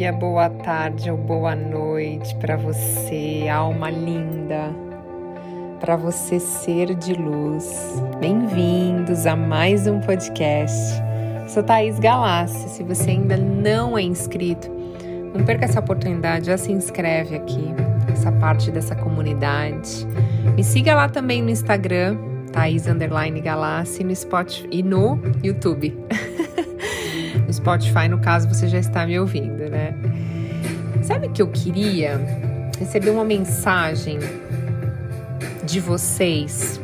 Dia, boa tarde ou boa noite para você, alma linda, para você ser de luz. Bem-vindos a mais um podcast. Sou Thaís Galassi. Se você ainda não é inscrito, não perca essa oportunidade, já se inscreve aqui, essa parte dessa comunidade. Me siga lá também no Instagram, Thaís Galassi, no Spotify e no YouTube. no Spotify, no caso, você já está me ouvindo, né? Sabe o que eu queria? Receber uma mensagem de vocês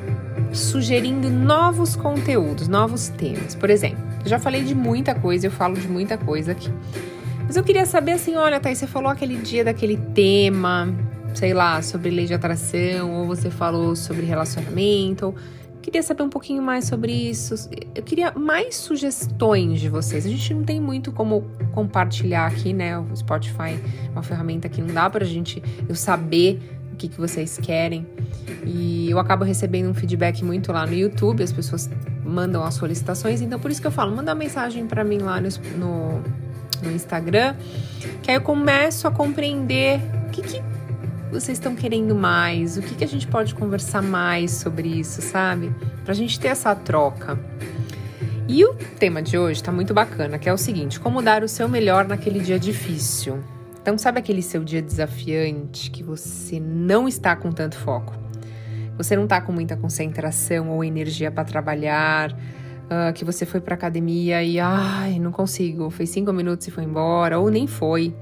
sugerindo novos conteúdos, novos temas. Por exemplo, eu já falei de muita coisa, eu falo de muita coisa aqui. Mas eu queria saber assim, olha, Thaís, você falou aquele dia daquele tema, sei lá, sobre lei de atração, ou você falou sobre relacionamento, ou Queria saber um pouquinho mais sobre isso. Eu queria mais sugestões de vocês. A gente não tem muito como compartilhar aqui, né? O Spotify é uma ferramenta que não dá pra gente eu saber o que, que vocês querem. E eu acabo recebendo um feedback muito lá no YouTube, as pessoas mandam as solicitações, então por isso que eu falo, manda mensagem para mim lá no, no, no, Instagram, que aí eu começo a compreender o que, que vocês estão querendo mais? O que, que a gente pode conversar mais sobre isso, sabe? Pra gente ter essa troca. E o tema de hoje tá muito bacana, que é o seguinte: como dar o seu melhor naquele dia difícil. Então, sabe aquele seu dia desafiante que você não está com tanto foco? Você não está com muita concentração ou energia para trabalhar, uh, que você foi para academia e ai, não consigo, fez cinco minutos e foi embora, ou nem foi,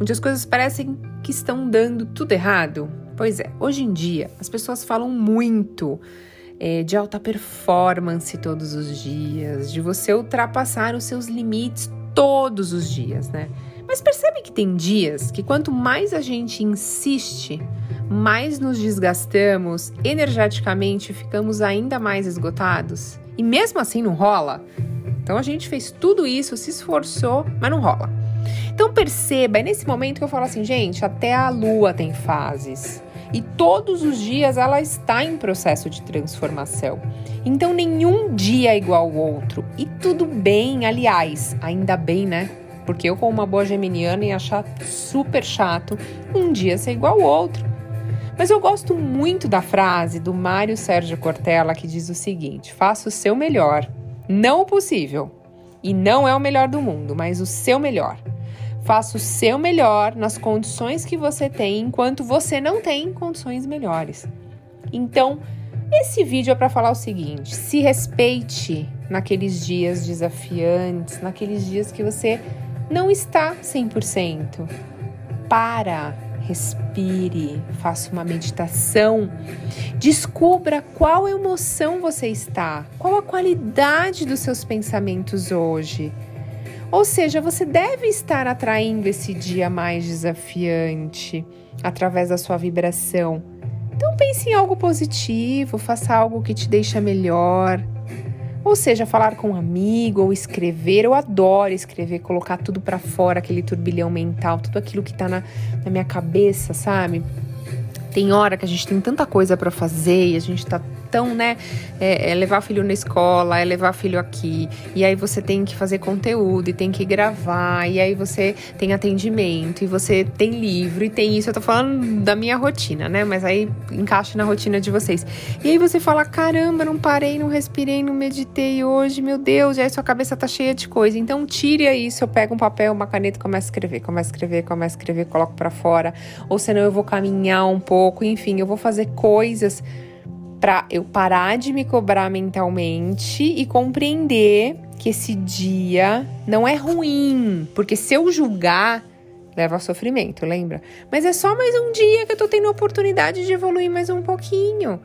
onde as coisas parecem que estão dando tudo errado. Pois é, hoje em dia as pessoas falam muito é, de alta performance todos os dias, de você ultrapassar os seus limites todos os dias, né? Mas percebe que tem dias que quanto mais a gente insiste, mais nos desgastamos energeticamente, ficamos ainda mais esgotados e mesmo assim não rola. Então a gente fez tudo isso, se esforçou, mas não rola. Então perceba, é nesse momento que eu falo assim, gente, até a lua tem fases. E todos os dias ela está em processo de transformação. Então nenhum dia é igual ao outro. E tudo bem, aliás, ainda bem, né? Porque eu, como uma boa geminiana, ia achar super chato um dia ser igual ao outro. Mas eu gosto muito da frase do Mário Sérgio Cortella que diz o seguinte: faça o seu melhor, não o possível. E não é o melhor do mundo, mas o seu melhor. Faça o seu melhor nas condições que você tem, enquanto você não tem condições melhores. Então, esse vídeo é para falar o seguinte: se respeite naqueles dias desafiantes, naqueles dias que você não está 100%. Para respire, faça uma meditação, descubra qual emoção você está, qual a qualidade dos seus pensamentos hoje. Ou seja, você deve estar atraindo esse dia mais desafiante através da sua vibração. Então pense em algo positivo, faça algo que te deixa melhor. Ou seja, falar com um amigo ou escrever. Eu adoro escrever, colocar tudo para fora, aquele turbilhão mental, tudo aquilo que tá na, na minha cabeça, sabe? Tem hora que a gente tem tanta coisa para fazer e a gente tá então, né, é, é levar filho na escola, é levar filho aqui, e aí você tem que fazer conteúdo, e tem que gravar, e aí você tem atendimento, e você tem livro, e tem isso. Eu tô falando da minha rotina, né, mas aí encaixa na rotina de vocês. E aí você fala: caramba, não parei, não respirei, não meditei hoje, meu Deus, e aí sua cabeça tá cheia de coisa. Então, tire isso, eu pego um papel, uma caneta e começo a escrever, começo a escrever, começo a escrever, coloco para fora, ou senão eu vou caminhar um pouco, enfim, eu vou fazer coisas para eu parar de me cobrar mentalmente e compreender que esse dia não é ruim, porque se eu julgar, leva a sofrimento, lembra? Mas é só mais um dia que eu tô tendo a oportunidade de evoluir mais um pouquinho,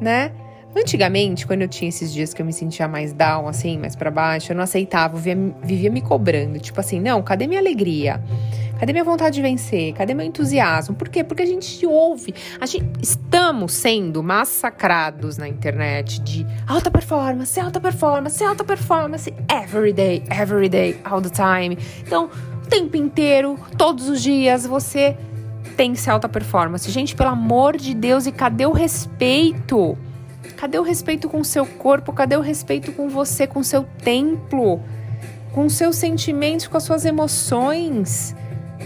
né? Antigamente, quando eu tinha esses dias que eu me sentia mais down, assim, mais para baixo, eu não aceitava, eu vivia, vivia me cobrando. Tipo assim, não, cadê minha alegria? Cadê minha vontade de vencer? Cadê meu entusiasmo? Por quê? Porque a gente ouve, a gente estamos sendo massacrados na internet de alta performance, alta performance, alta performance, every day, every day, all the time. Então, o tempo inteiro, todos os dias, você tem que ser alta performance. Gente, pelo amor de Deus, e cadê o respeito? Cadê o respeito com o seu corpo? Cadê o respeito com você, com o seu templo? Com os seus sentimentos, com as suas emoções?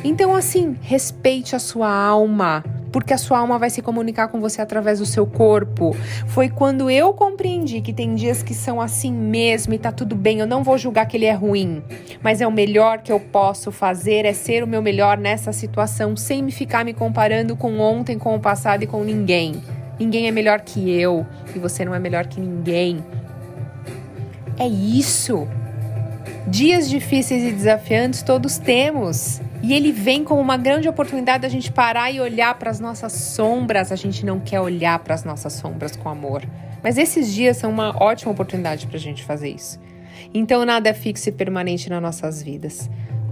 Então, assim, respeite a sua alma, porque a sua alma vai se comunicar com você através do seu corpo. Foi quando eu compreendi que tem dias que são assim mesmo e tá tudo bem, eu não vou julgar que ele é ruim, mas é o melhor que eu posso fazer, é ser o meu melhor nessa situação, sem me ficar me comparando com ontem, com o passado e com ninguém. Ninguém é melhor que eu e você não é melhor que ninguém. É isso. Dias difíceis e desafiantes todos temos. E ele vem como uma grande oportunidade da gente parar e olhar para as nossas sombras. A gente não quer olhar para as nossas sombras com amor. Mas esses dias são uma ótima oportunidade para a gente fazer isso. Então nada é fixo e permanente nas nossas vidas.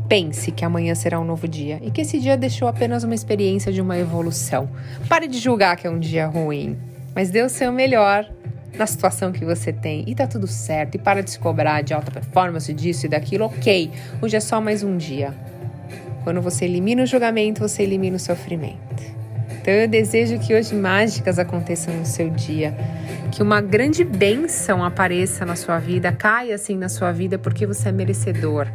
Pense que amanhã será um novo dia e que esse dia deixou apenas uma experiência de uma evolução. Pare de julgar que é um dia ruim, mas dê o seu melhor na situação que você tem e tá tudo certo. E para de se cobrar de alta performance, disso e daquilo, ok. Hoje é só mais um dia. Quando você elimina o julgamento, você elimina o sofrimento. Então eu desejo que hoje mágicas aconteçam no seu dia, que uma grande bênção apareça na sua vida, caia assim na sua vida, porque você é merecedor.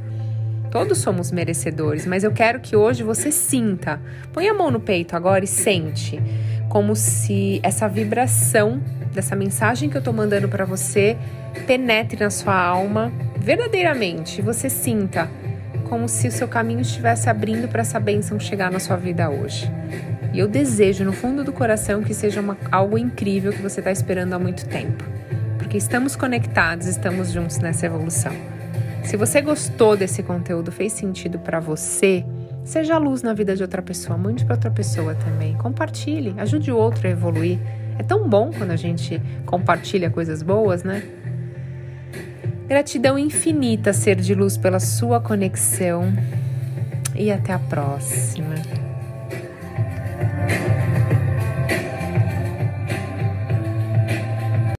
Todos somos merecedores, mas eu quero que hoje você sinta. Põe a mão no peito agora e sente como se essa vibração dessa mensagem que eu tô mandando para você penetre na sua alma verdadeiramente. Você sinta como se o seu caminho estivesse abrindo para essa bênção chegar na sua vida hoje. E eu desejo no fundo do coração que seja uma, algo incrível que você está esperando há muito tempo. Porque estamos conectados, estamos juntos nessa evolução. Se você gostou desse conteúdo, fez sentido para você, seja a luz na vida de outra pessoa, mande para outra pessoa também. Compartilhe, ajude o outro a evoluir. É tão bom quando a gente compartilha coisas boas, né? Gratidão infinita, ser de luz, pela sua conexão e até a próxima.